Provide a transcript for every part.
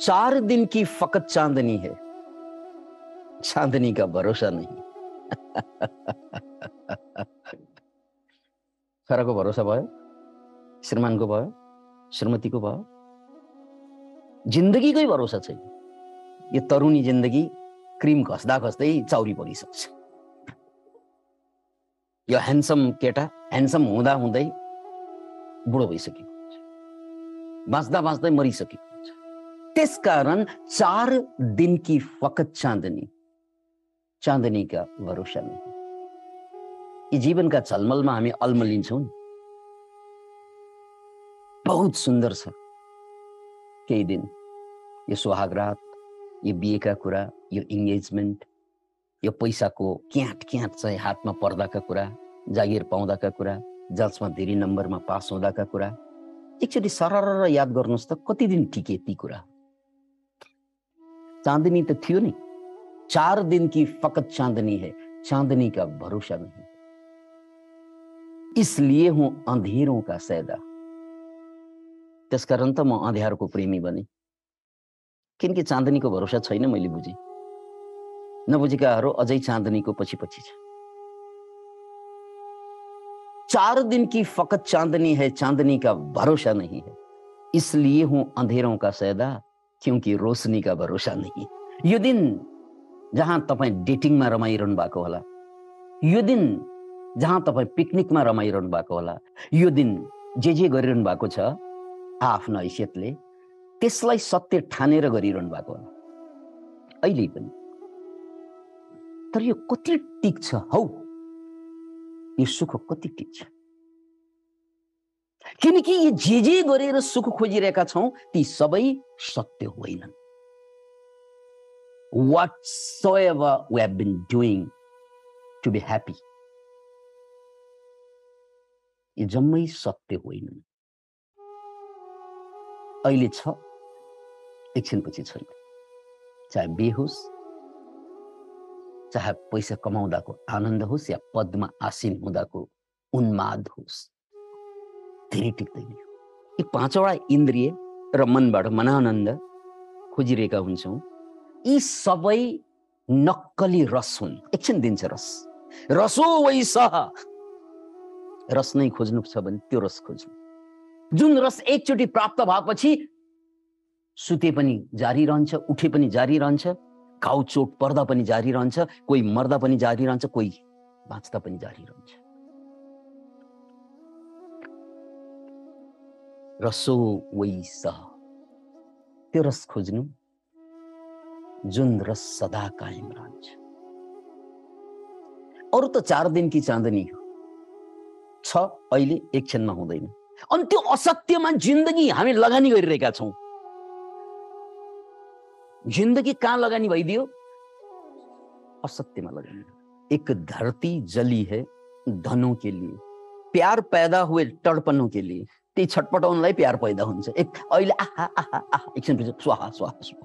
चार दिन की फकत चांदनी है। चांदनी का भरोसा नहीं। छोराको भरोसा भयो श्रीमानको भयो श्रीमतीको भयो जिन्दगीकै भरोसा छैन यो तरुणी जिन्दगी क्रिम घस्दा घस्दै चाउरी परिसक्छ यो ह्यान्डसम केटा ह्यान्डसम हुँदा हुँदै बुढो भइसकेको हुन्छ बाँच्दा बाँच्दै मरिसकेको हुन्छ त्यसकारण चार दिनकी फकत चाँदनी चाँदनीका भरोसा नहीं यी जीवनका झलमलमा हामी अल्मलिन्छौँ नि बहुत सुन्दर छ केही दिन यो सुहागरात यो बिहेका कुरा यो इङ्गेजमेन्ट यो पैसाको क्याट क्याट चाहिँ हातमा पर्दाका कुरा जागिर पाउँदाका कुरा जसमा धेरै नम्बरमा पास हुँदाका कुरा एकचोटि सरर याद गर्नुहोस् त कति दिन टिके ती कुरा चाँदनी त थियो नि चार दिन की फकत चांदनी है, चांदनी का भरोसा नहीं। इसलिए हूँ अंधेरों का सैदा। त्यसकारण त म अँध्यारोको प्रेमी बने। किनकि चाँदनीको भरोसा छैन मैले बुझेँ? नबुझेकाहरू अझै चाँदनीको पछि पछि छ। चार दिन की फकत चांदनी है, चांदनी का भरोसा नहीं है। इसलिए हूँ अंधेरों का सैदा क्योंकि रोशनी का भरोसा नहीं। यो दिन जहाँ तपाईँ डेटिङमा रमाइरहनु भएको होला यो दिन जहाँ तपाईँ पिकनिकमा रमाइरहनु भएको होला यो दिन जे जे गरिरहनु भएको छ आफ्नो हैसियतले त्यसलाई सत्य ठानेर गरिरहनु भएको होला। अहिले पनि। तर यो कति टिक्छ हौ? यो सुख कति टिक्छ किनकि यो जे जे गरेर सुख खोजिरहेका छौँ ती सबै सत्य होइनन्। Whatsoever we have been doing to be happy यो जम्मै सत्य होइनन्। अहिले छ एकछिनपछि छैन चाहे बिहे होस् चाहे पैसा कमाउँदाको आनन्द होस् या पदमा आसीन हुँदाको उन्माद होस्। धेरै टिक्दैन। यी पाँचवटा इन्द्रिय र मनबाट मनानन्द खोजिरहेका हुन्छौँ। यी सबै नक्कली रस हुन्। एकछिन दिन्छ रस। रसो वै सह। रस नै खोज्नु छ भने त्यो रस खोज्नु। जुन रस एकचोटि प्राप्त भएपछि सुते पनि जारी रहन्छ उठे पनि जारी रहन्छ घाउ चोट पर्दा पनि जारी रहन्छ कोही मर्दा पनि जारी रहन्छ कोही बाँच्दा पनि जारी रहन्छ। रसो वै सह त्यो रस खोज्नु जुन रस सदा कायम रहन्छ। अरू त चार दिनकी चाँदनी हो। छ अहिले एक क्षणमा हुँदैन। अनि त्यो असत्यमा जिन्दगी हामी लगानी गरिरहेका छौँ। जिन्दगी कहाँ लगानी भइदियो? असत्यमा लगानी। एक धरती जली है धनों के लिए। प्यार पैदा हुए टडपनों के लिए। त्यही छटपटाउनलाई प्यार पैदा हुन्छ। एक अहिले आहा आहा आहा एकछिनपछि स्वाहा स्वाहा स्वाहा।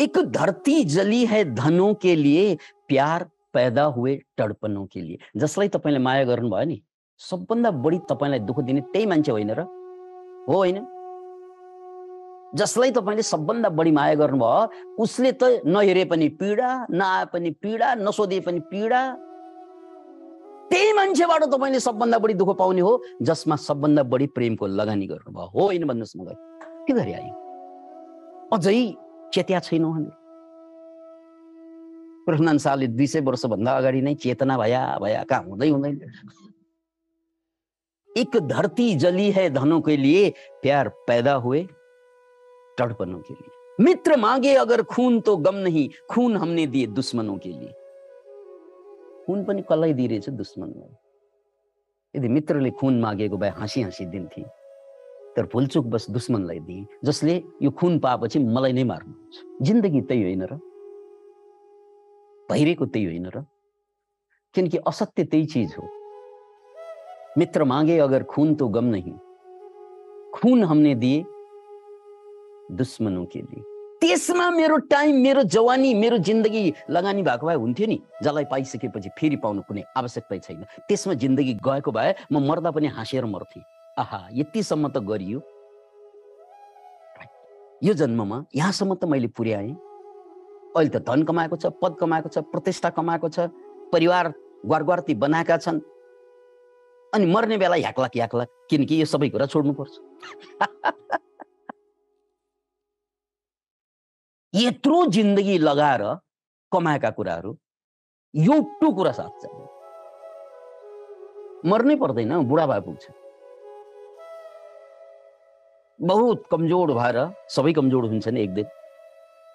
एक धरती जली है धनों के लिए प्यार पैदा हुए टडपनों के लिए। जसलाई तपाईँले माया गर्नुभयो नि सबभन्दा बढी तपाईँलाई दुःख दिने त्यही मान्छे होइन र? हो होइन? जसलाई तपाईँले सबभन्दा बढी माया गर्नुभयो उसले त नहेरे पनि पीडा नआए पनि पीडा नसोधे पनि पीडा त्यही मान्छेबाट तपाईँले सबभन्दा बढी दुःख पाउने हो, जसमा सबभन्दा बढी प्रेमको लगानी गर्नुभयो। हो होइन भन्नुहोस् मलाई के गरी आयो अझै चेत्या छैनौँ हामी पृथ्वीनारायण शाहले दुई सय वर्षभन्दा अगाडि नै चेतना भया भया कहाँ हुँदै हुँदैन। एक धरती जली है धनों के लिए, प्यार पैदा हुए तड़पनों के लिए। मित्र मांगे अगर खून तो गम नहीं, खून हमने दिए दुश्मनों के लिए। खून पनि कसलाई दिइरहेछ दुश्मनलाई यदि मित्रले खुन मागेको भए हाँसी हाँसी दिन्थे तर भुलचुक बस दुश्मनलाई दिए जसले यो खुन पाएपछि मलाई नै मार्नुहुन्छ जिन्दगी त्यही होइन र? भइरहेको त्यही होइन र? किनकि असत्य त्यही चिज हो। मित्र मागे अगर खून तो गम नहीं। खून हमने दिए दुश्मनों के लिए। त्यसमा मेरो टाइम मेरो जवानी मेरो जिन्दगी लगानी भएको भए हुन्थ्यो नि। जसलाई पाइसकेपछि फेरि पाउनु कुनै आवश्यकता छैन। त्यसमा जिन्दगी गएको भए म मर्दा पनि हाँसेर मर्थेँ। आहा यतिसम्म त गरियो। यो जन्ममा यहाँसम्म त मैले पुर्याएँ। अहिले त धन कमाएको छ पद कमाएको छ प्रतिष्ठा कमाएको छ परिवार ग्वारग्वार्ती बनाएका छन्। अनि मर्ने बेला ह्याक्लाक ह्याक्लाक किनकि यो सबै कुरा छोड्नुपर्छ। यत्रो जिन्दगी लगाएर कमाएका कुराहरू एउटा कुरा साथ छ मर्नै पर्दैन बुढा भए पुग्छ। बहुत कमजोर भएर सबै कमजोर हुन्छन् एक दिन।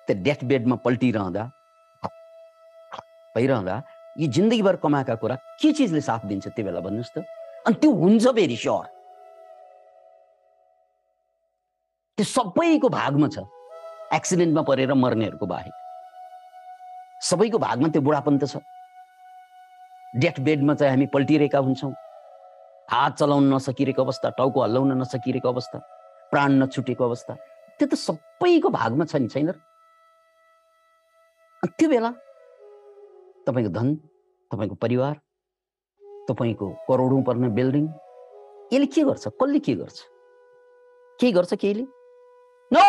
त्यो डेथ बेडमा पल्टिरहँदा भइरहँदा यी जिन्दगीभर कमाएका कुरा के चिजले साथ दिन्छ त्यो बेला भन्नुहोस् त? अनि त्यो हुन्छ भेरी स्योर त्यो सबैको भागमा छ। एक्सिडेन्टमा परेर मर्नेहरूको बाहेक। सबैको भागमा त्यो बुढापन त छ। डेथ बेडमा चाहिँ हामी पल्टिरहेका हुन्छौँ। हात चलाउन नसकिरहेको अवस्था टाउको हल्लाउन नसकिरहेको अवस्था प्राण नछुटेको अवस्था त्यो त सबैको भागमा छ नि छैन त्यो बेला तपाईँको धन तपाईँको परिवार तपाईँको करोडौँ पर्ने बिल्डिङ यसले के गर्छ? कसले के गर्छ? के गर्छ केहीले? नो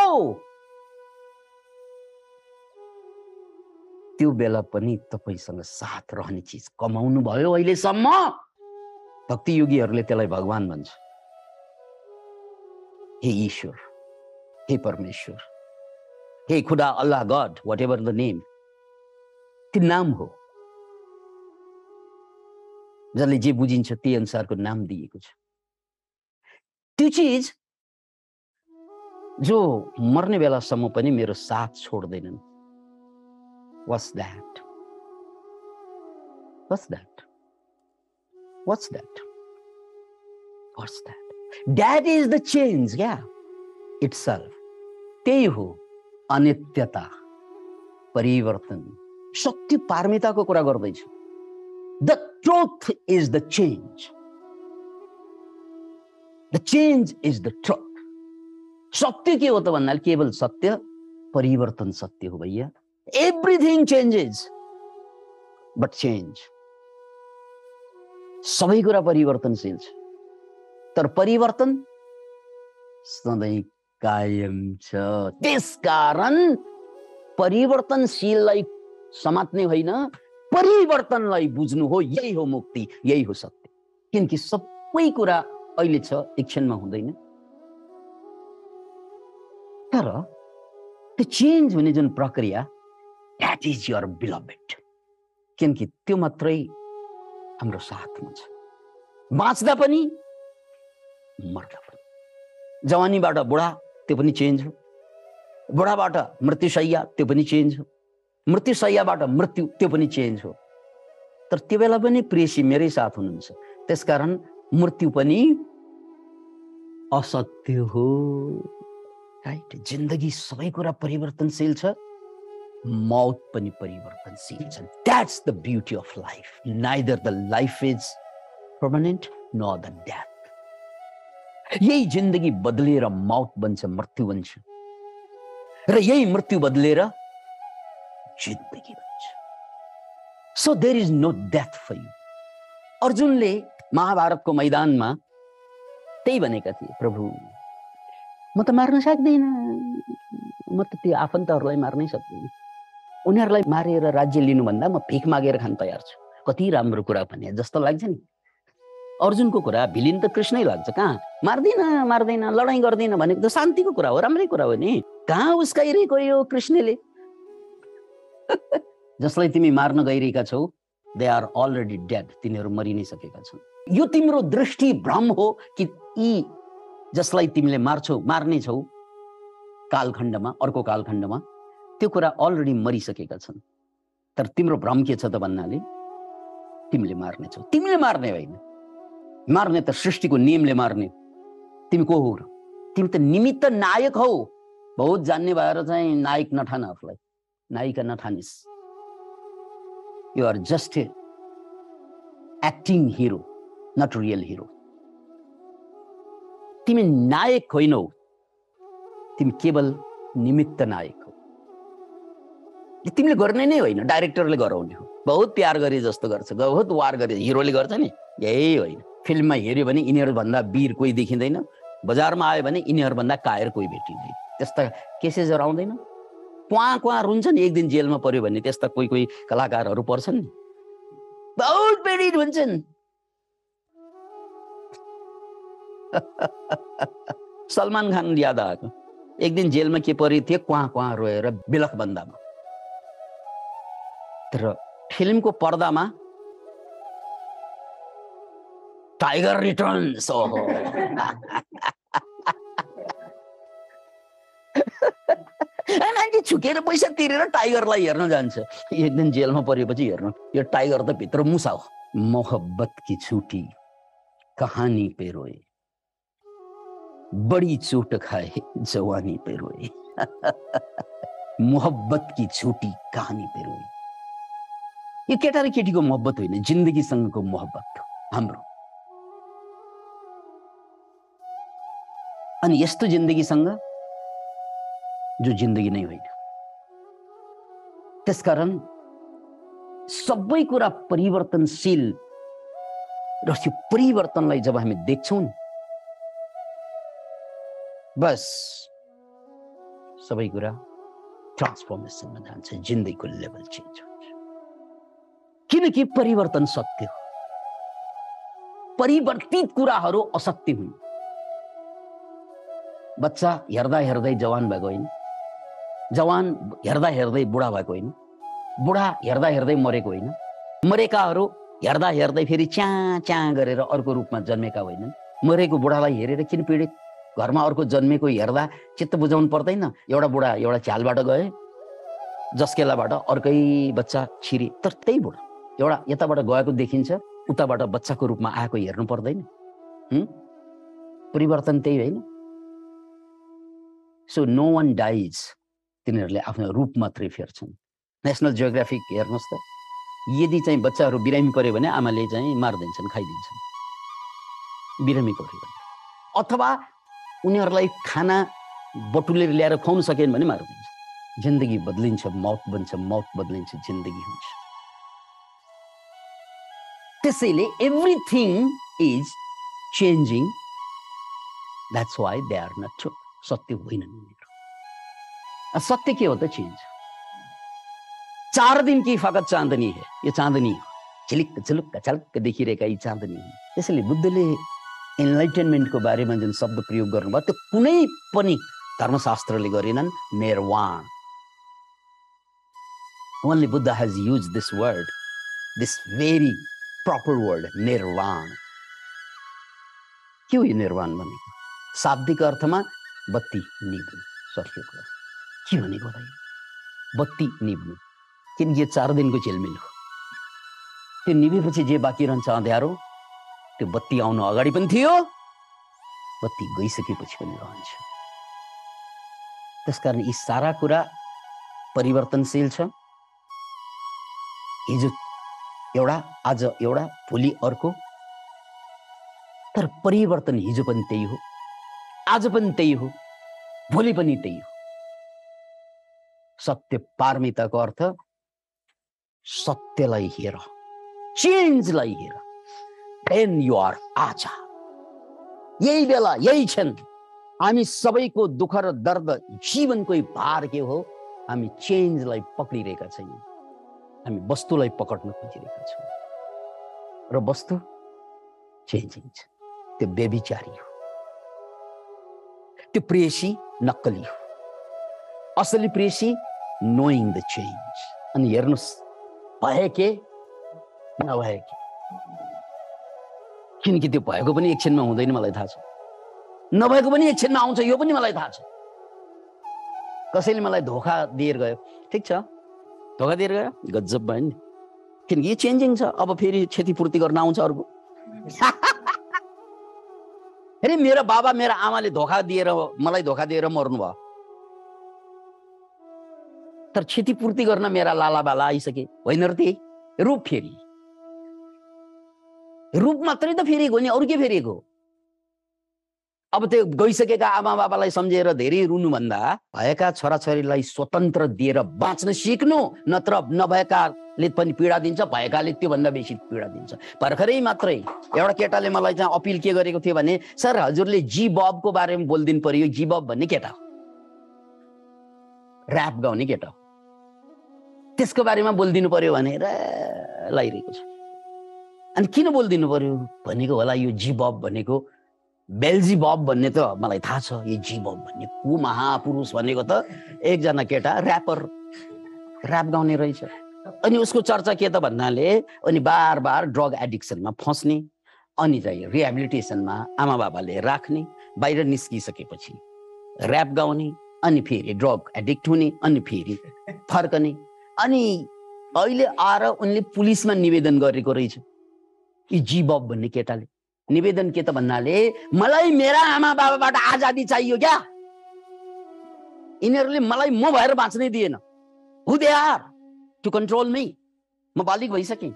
त्यो बेला पनि तपाईँसँग साथ रहने चिज कमाउनु भयो अहिलेसम्म। भक्ति योगीहरूले त्यसलाई भगवान् भन्छ। हे ईश्वर हे परमेश्वर हे खुदा अल्लाह God whatever the name त्यो नाम हो। जसले जे बुझिन्छ त्यही अनुसारको नाम दिएको छ। त्यो चिज जो मर्ने बेलासम्म पनि मेरो साथ छोड्दैनन्। What's that? What's that? What's that? What's that? That is the change, yeah, itself. त्यही हो अनित्यता परिवर्तन सत्य पारमिताको कुरा गर्दैछु the truth is the change the change is the truth सत्य के हो त भन्नाले केवल सत्य परिवर्तन सत्य हो भैया एभ्रिथिङ चेन्जेस बट चेन्ज सबै कुरा परिवर्तनशील छ। तर परिवर्तन सधैँ कायम छ। त्यसकारण परिवर्तनशीललाई समात्ने होइन परिवर्तनलाई बुझ्नु हो यही हो मुक्ति यही हो सत्य। किनकि सबै कुरा अहिले छ एकछिनमा हुँदैन। तर त्यो चेन्ज हुने जुन प्रक्रिया द्याट इज यर बिलभेड किनकि त्यो मात्रै हाम्रो साथमा छ। बाँच्दा पनि मर्दा पनि। जवानीबाट बुढा त्यो पनि चेन्ज हो। बुढाबाट मृत्युशैया त्यो पनि चेन्ज हो। मृत्युशैयाबाट मृत्यु त्यो पनि चेन्ज हो। तर त्यो बेला पनि प्रेसी मेरै साथ हुनुहुन्छ। त्यसकारण मृत्यु पनि असत्य हो। राइट? जिन्दगी सबै कुरा परिवर्तनशील छ। मौत पनि परिवर्तनशील छ that's the beauty of life neither the life is permanent न द डेथ यही जिन्दगी बदलेर मौत बन्छ मृत्यु बन्छ। र यही मृत्यु बदलेर जिन्दगी बन्छ। So there is no death for you अर्जुनले महाभारतको मैदानमा त्यही भनेका थिए प्रभु म त मार्न सक्दिनँ। म त त्यो आफन्तहरूलाई मार्नै सक्दिनँ। उनीहरूलाई मारेर राज्य लिनुभन्दा म भिख मागेर खान तयार छु। कति राम्रो कुरा भने जस्तो लाग्छ नि। अर्जुनको कुरा भिलिन त कृष्णै लाग्छ कहाँ? मार्दिन मार्दैन लडाइँ गर्दैन भनेको त शान्तिको कुरा हो राम्रै कुरा हो नि। कहाँ उस्काइरहेको यो कृष्णले? जसलाई तिमी मार्न गइरहेका छौ दे आर अलरेडी डेड तिनीहरू मरि नै सकेका छन्। यो तिम्रो दृष्टि भ्रम हो कि यी जसलाई तिमीले मार्छौ मार्ने छौ? कालखण्डमा अर्को कालखण्डमा त्यो कुरा अलरेडी मरिसकेका छन्। तर तिम्रो भ्रम के छ त भन्नाले तिमीले मार्नेछौ तिमीले मार्ने होइन। मार्ने त सृष्टिको नियमले मार्ने। तिमी को हो र? तिमी त निमित्त नायक हौ। बहुत जान्ने भएर चाहिँ नायक नठान आफूलाई। नायिका नठानिस्। You are just a acting hero not real hero तिमी नायक होइनौ। तिमी केवल निमित्त नायक। तिमीले गर्ने नै होइन डाइरेक्टरले गराउने हो। बहुत प्यार गरे जस्तो गर्छ बहुत वार गरे हिरोले गर्छ नि। यही होइन। फिल्ममा हेऱ्यो भने यिनीहरूभन्दा वीर कोही देखिँदैन। बजारमा आयो भने यिनीहरूभन्दा कायर कोही भेटिँदैन। त्यस्ता केसेसहरू आउँदैन। कुहाँ कुहाँ रुन्छन् एक दिन जेलमा पर्यो भने त्यस्ता कोही कोही कलाकारहरू पर्छन्। नि बहुत पीडित हुन्छन् सलमान खान याद आएको? एक दिन जेलमा के परेको थियो कुहाँ कुहाँ रोएर बिलख बन्दामा तर फिल्मको पर्दामा टाइगर रिटर्न्स ओहो। मान्छे छुकेर पैसा तिरेर टाइगरलाई हेर्न जान्छ। एक दिन जेलमा परेपछि हेर्नु। यो टाइगर त भित्र मुसा हो। मोहब्बत की छुटी कहानी पे रोए बड़ी चोट खाए जवानी पे रोए मोहब्बत की छुटी कहानी पे रोए यो केटा र केटीको मोहब्बत होइन जिन्दगीसँगको मोहब्बत हो हाम्रो। अनि यस्तो जिन्दगीसँग जो जिन्दगी नै होइन। त्यसकारण सबै कुरा परिवर्तनशील र त्यो परिवर्तनलाई जब हामी देख्छौँ बस सबै कुरा ट्रान्सफर्मेसनमा जान्छ जिन्दगीको लेभल चेन्ज हुन्छ किनकि परिवर्तन सत्य हो। परिवर्तित कुराहरू असत्य हुन्। बच्चा हेर्दा हेर्दै जवान भएको होइन। जवान हेर्दा हेर्दै बुढा भएको होइन। बुढा हेर्दा हेर्दै मरेको होइन। मरेकाहरू हेर्दा हेर्दै फेरि च्या च्या गरेर अर्को रूपमा जन्मेका होइनन्। मरेको बुढालाई हेरेर किन पीडित? घरमा अर्को जन्मेको हेर्दा चित्त बुझाउनु पर्दैन। एउटा बुढा एउटा झ्यालबाट गए जस्केलाबाट अर्कै बच्चा छिरे। तर त्यही बुढा। एउटा यताबाट गएको देखिन्छ उताबाट बच्चाको रूपमा आएको हेर्नु पर्दैन। परिवर्तन त्यही होइन। सो नो वान डाइज तिनीहरूले आफ्नो रूप मात्रै फेर्छन्। नेसनल जियोग्राफिक हेर्नुहोस् त। यदि चाहिँ बच्चाहरू बिरामी पऱ्यो भने आमाले चाहिँ मारिदिन्छन् खाइदिन्छन्। बिरामी पऱ्यो अथवा उनीहरूलाई खाना बटुलेर ल्याएर खुवाउनु सकेन भने मारिदिन्छ जिन्दगी बदलिन्छ मौत बन्छ मौत बदलिन्छ जिन्दगी हुन्छ। त्यसैले everything is changing that's why they are not true सत्य होइनन् सत्य के हो त चेन्ज चार दिन की फकत चाँदनी है यो चाँदनी हो झिलिक्क झुलुक्क झलक्क देखिरहेका यी चाँदनी हुन् त्यसैले बुद्धले इन्लाइटेनमेन्टको बारेमा जुन शब्द प्रयोग गर्नुभयो त्यो कुनै पनि धर्मशास्त्रले गरेनन् निर्वाण Only Buddha has used this word, this very proper word, निर्वाण के हो यो निर्वाण भनेको शाब्दिक अर्थमा बत्ती निभ्नु सकियो कुरा के भनेको होला बत्ती निभ्नु किनकि यो चार दिनको झेलमिल हो त्यो निभेपछि जे बाँकी रहन्छ अँध्यारो त्यो बत्ती आउनु अगाडि पनि थियो बत्ती गइसकेपछि पनि रहन्छ त्यसकारण यी सारा कुरा परिवर्तनशील छ हिजो एउटा आज एउटा भोलि अर्को। तर परिवर्तन हिजो पनि त्यही हो। आज पनि त्यही हो। भोलि पनि त्यही हो। सत्य पारमिताको अर्थ सत्यलाई हेर। चेन्जलाई हेर। देन यु आर आजा। यही बेला यही क्षण। हामी सबैको दुःख र दर्द जीवनकै भार के हो? हामी चेन्जलाई पक्रिरहेका छैनौँ। हामी वस्तुलाई पकड्न खोजिरहेका छौँ। र वस्तु चेन्जिङ छ। त्यो बेबिचारी हो। त्यो प्रेसी नक्कली हो। असली प्रेसी नोइङ द चेन्ज अनि हेर्नुहोस् भए के नभए के। किनकि त्यो भएको पनि एकछिनमा हुँदैन मलाई थाहा छ। नभएको पनि एकछिनमा आउँछ यो पनि मलाई थाहा छ। कसैले मलाई धोका दिएर गयो। ठिक छ? धोका दिएर गयो गजब भयो नि किनकि यो चेन्जिङ छ? अब फेरि क्षतिपूर्ति गर्न आउँछ अर्को। अरे मेरो बाबा मेरो आमाले धोका दिएर मलाई धोका दिएर मर्नु भयो तर क्षतिपूर्ति गर्न मेरा लाला बाला आइसके। होइन र त्यही। रूप फेरि। रूप मात्रै त फेरिएको नि अरू के फेरिएको? अब त्यो गइसकेका आमा बाबालाई सम्झेर धेरै रुनुभन्दा भएका छोराछोरीलाई स्वतन्त्र दिएर बाँच्न सिक्नु नत्र नभएकाले पनि पीडा दिन्छ भएकाले त्योभन्दा बेसी पीडा दिन्छ। भर्खरै मात्रै एउटा केटाले मलाई चाहिँ अपिल के गरेको थियो भने सर हजुरले जी बबको बारेमा बोलिदिनु पर्यो। जी बब भन्ने केटा हो। ऱ्याप गाउने केटा हो। त्यसको बारेमा बोलिदिनु पर्यो भनेर लगाइरहेको छ। अनि किन बोलिदिनु पर्यो? भनेको होला यो जिबब भनेको बेल्जी बब भन्ने त मलाई थाहा छ यो जिबब भन्ने। को महापुरुष भनेको त एकजना केटा ऱ्यापर ऱ्याप गाउने रहेछ। अनि उसको चर्चा के त भन्नाले अनि बार बार ड्रग एडिक्सनमा फस्ने अनि चाहिँ रिहेबिलिटेसनमा आमा बाबाले राख्ने बाहिर निस्किसकेपछि ऱ्याप गाउने अनि फेरि ड्रग एडिक्ट हुने अनि फेरि फर्कने। अनि अहिले आएर उनले पुलिसमा निवेदन गरेको रहेछ यी जीबब भन्ने केटाले। निवेदन के त भन्नाले मलाई मेरा आमा बाबाबाट आजादी चाहियो क्या? यिनीहरूले मलाई म भएर बाँच्नै दिएन। Who they are to control me म बालिक भइसकेँ।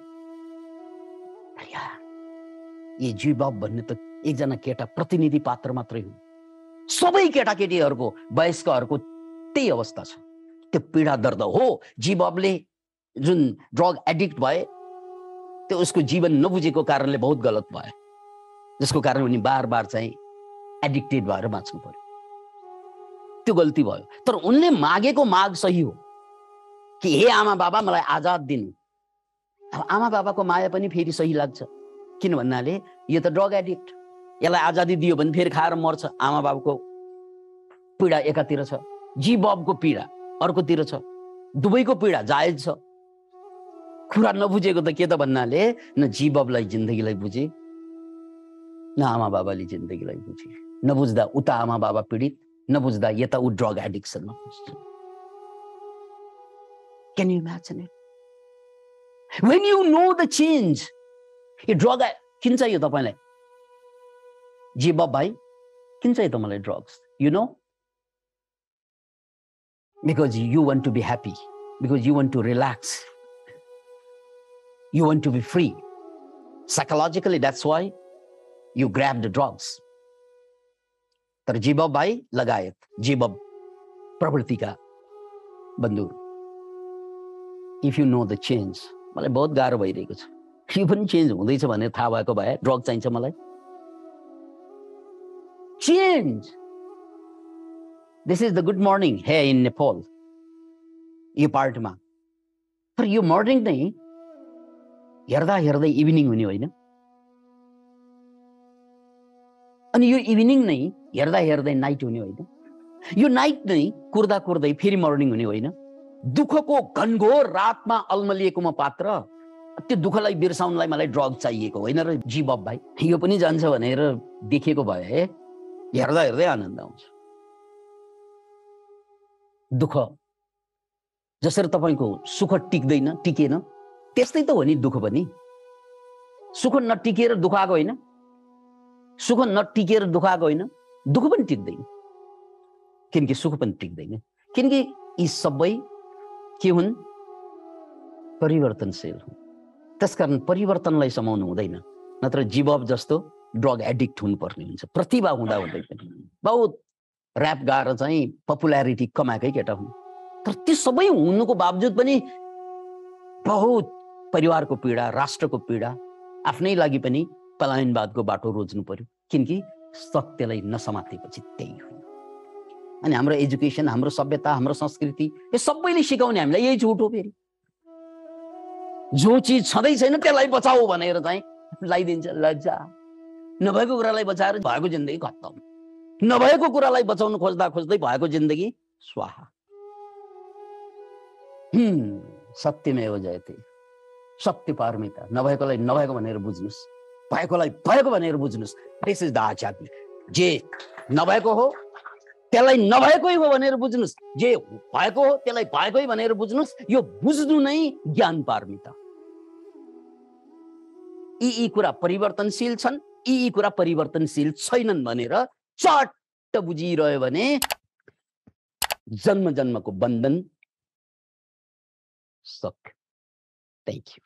यी जीबब भन्ने त एकजना केटा प्रतिनिधि पात्र मात्रै हुन्। सबै केटाकेटीहरूको वयस्कहरूको त्यही अवस्था छ। त्यो पीडा दर्द हो। जीवले जुन ड्रग एडिक्ट भए त्यो उसको जीवन नबुझेको कारणले बहुत गलत भयो। जसको कारण उनी बार बार चाहिँ एडिक्टेड भएर बाँच्नु पर्यो त्यो गल्ती भयो। तर उनले मागेको माग सही हो कि हे आमा बाबा मलाई आजाद दिनु। अब आमा बाबाको माया पनि फेरि सही लाग्छ। किन भन्नाले यो त ड्रग एडिक्ट यसलाई आजादी दियो भने फेरि खाएर मर्छ। आमा बाबुको पीडा एकातिर छ। जी बबको पीडा अर्कोतिर छ। दुवैको पीडा जायज छ। कुरा नबुझेको त के त भन्नाले न जी बबलाई जिन्दगीलाई बुझे। न आमा बाबाले जिन्दगीलाई बुझे नबुझ्दा उता आमा बाबा पीडित नबुझ्दा यता ऊ ड्रग एडिक्सनमा फस्छ can you imagine it when you know the change यो ड्रग किन चाहियो तपाईँलाई जी बब भाइ किन चाहियो त मलाई drugs you know because you want to be happy because you want to relax you want to be free psychologically that's why you grab the drugs तर जीवब भाइ लगायत जीवब प्रवृत्तिका बन्धु if you know the change मलाई बहुत गाह्रो भइरहेको छ। यो पनि चेन्ज हुँदैछ भनेर थाहा भएको भए ड्रग चाहिन्छ मलाई। Change this is the good morning hey in Nepal यो पार्टमा। तर यो मर्निङ नै हेर्दा हेर्दै इभिनिङ हुने होइन। अनि यो इभिनिङ नै हेर्दा हेर्दै नाइट हुने होइन। यो नाइट नै कुर्दा कुर्दै फेरि मर्निङ हुने होइन। दुःखको घनघोर रातमा अल्मलिएको म पात्र त्यो दुःखलाई बिर्साउनलाई मलाई ड्रग चाहिएको होइन र जीव भाइ यो पनि जान्छ भनेर देखेको भए हेर्दा हेर्दै आनन्द आउँछ। दुःख जसरी तपाईँको सुख टिक्दैन टिकेन त्यस्तै त हो नि दुःख पनि। सुख नटिकेर दुःख आएको होइन। सुख नटिकेर दुःख आएको होइन दुःख पनि टिक्दैन। किनकि सुख पनि टिक्दैन। किनकि यी सबै के हुन्? परिवर्तनशील हुन्। त्यसकारण परिवर्तनलाई समाउनु हुँदैन। नत्र जीवब जस्तो ड्रग एडिक्ट हुनुपर्ने हुन्छ। प्रतिभा हुँदा हुँदै पनि। बहुत ऱ्याप गाएर चाहिँ पपुल्यारिटी कमाएकै केटा हुन्। तर त्यो सबै हुनुको बावजुद पनि बहुत परिवारको पीडा राष्ट्रको पीडा आफ्नै लागि पनि पलायनवादको बाटो रोज्नु पर्यो। किनकि सत्यलाई नसमातेपछि त्यही हो अनि हाम्रो एजुकेसन हाम्रो सभ्यता हाम्रो संस्कृति यो सबैले सिकाउने हामीलाई यही झुट हो फेरि। जो चिज छँदै छैन त्यसलाई बचाऊ भनेर चाहिँ लगाइदिन्छ लज्जा। नभएको कुरालाई बचाएर भएको जिन्दगी खत्तम। नभएको कुरालाई बचाउनु खोज्दा खोज्दै भएको जिन्दगी स्वाहा। सत्यमेव जयते। सत्य पारमिता। नभएकोलाई नभएको भनेर बुझ्नुहोस्। भएकोलाई भएको भनेर बुझ्नुहोस्। दिस इज द आध्यात्मिक जे नभएको हो त्यसलाई नभएकै हो भनेर बुझ्नुहोस्। जे भएको हो त्यसलाई भएकै भनेर बुझ्नुहोस्। यो बुझ्नु नै ज्ञान पारमिता यी यी कुरा परिवर्तनशील छन्। यी यी कुरा परिवर्तनशील छैनन् भनेर चट्ट बुझिरह्यो भने जन्म जन्मको बन्धन सक्यो। Thank you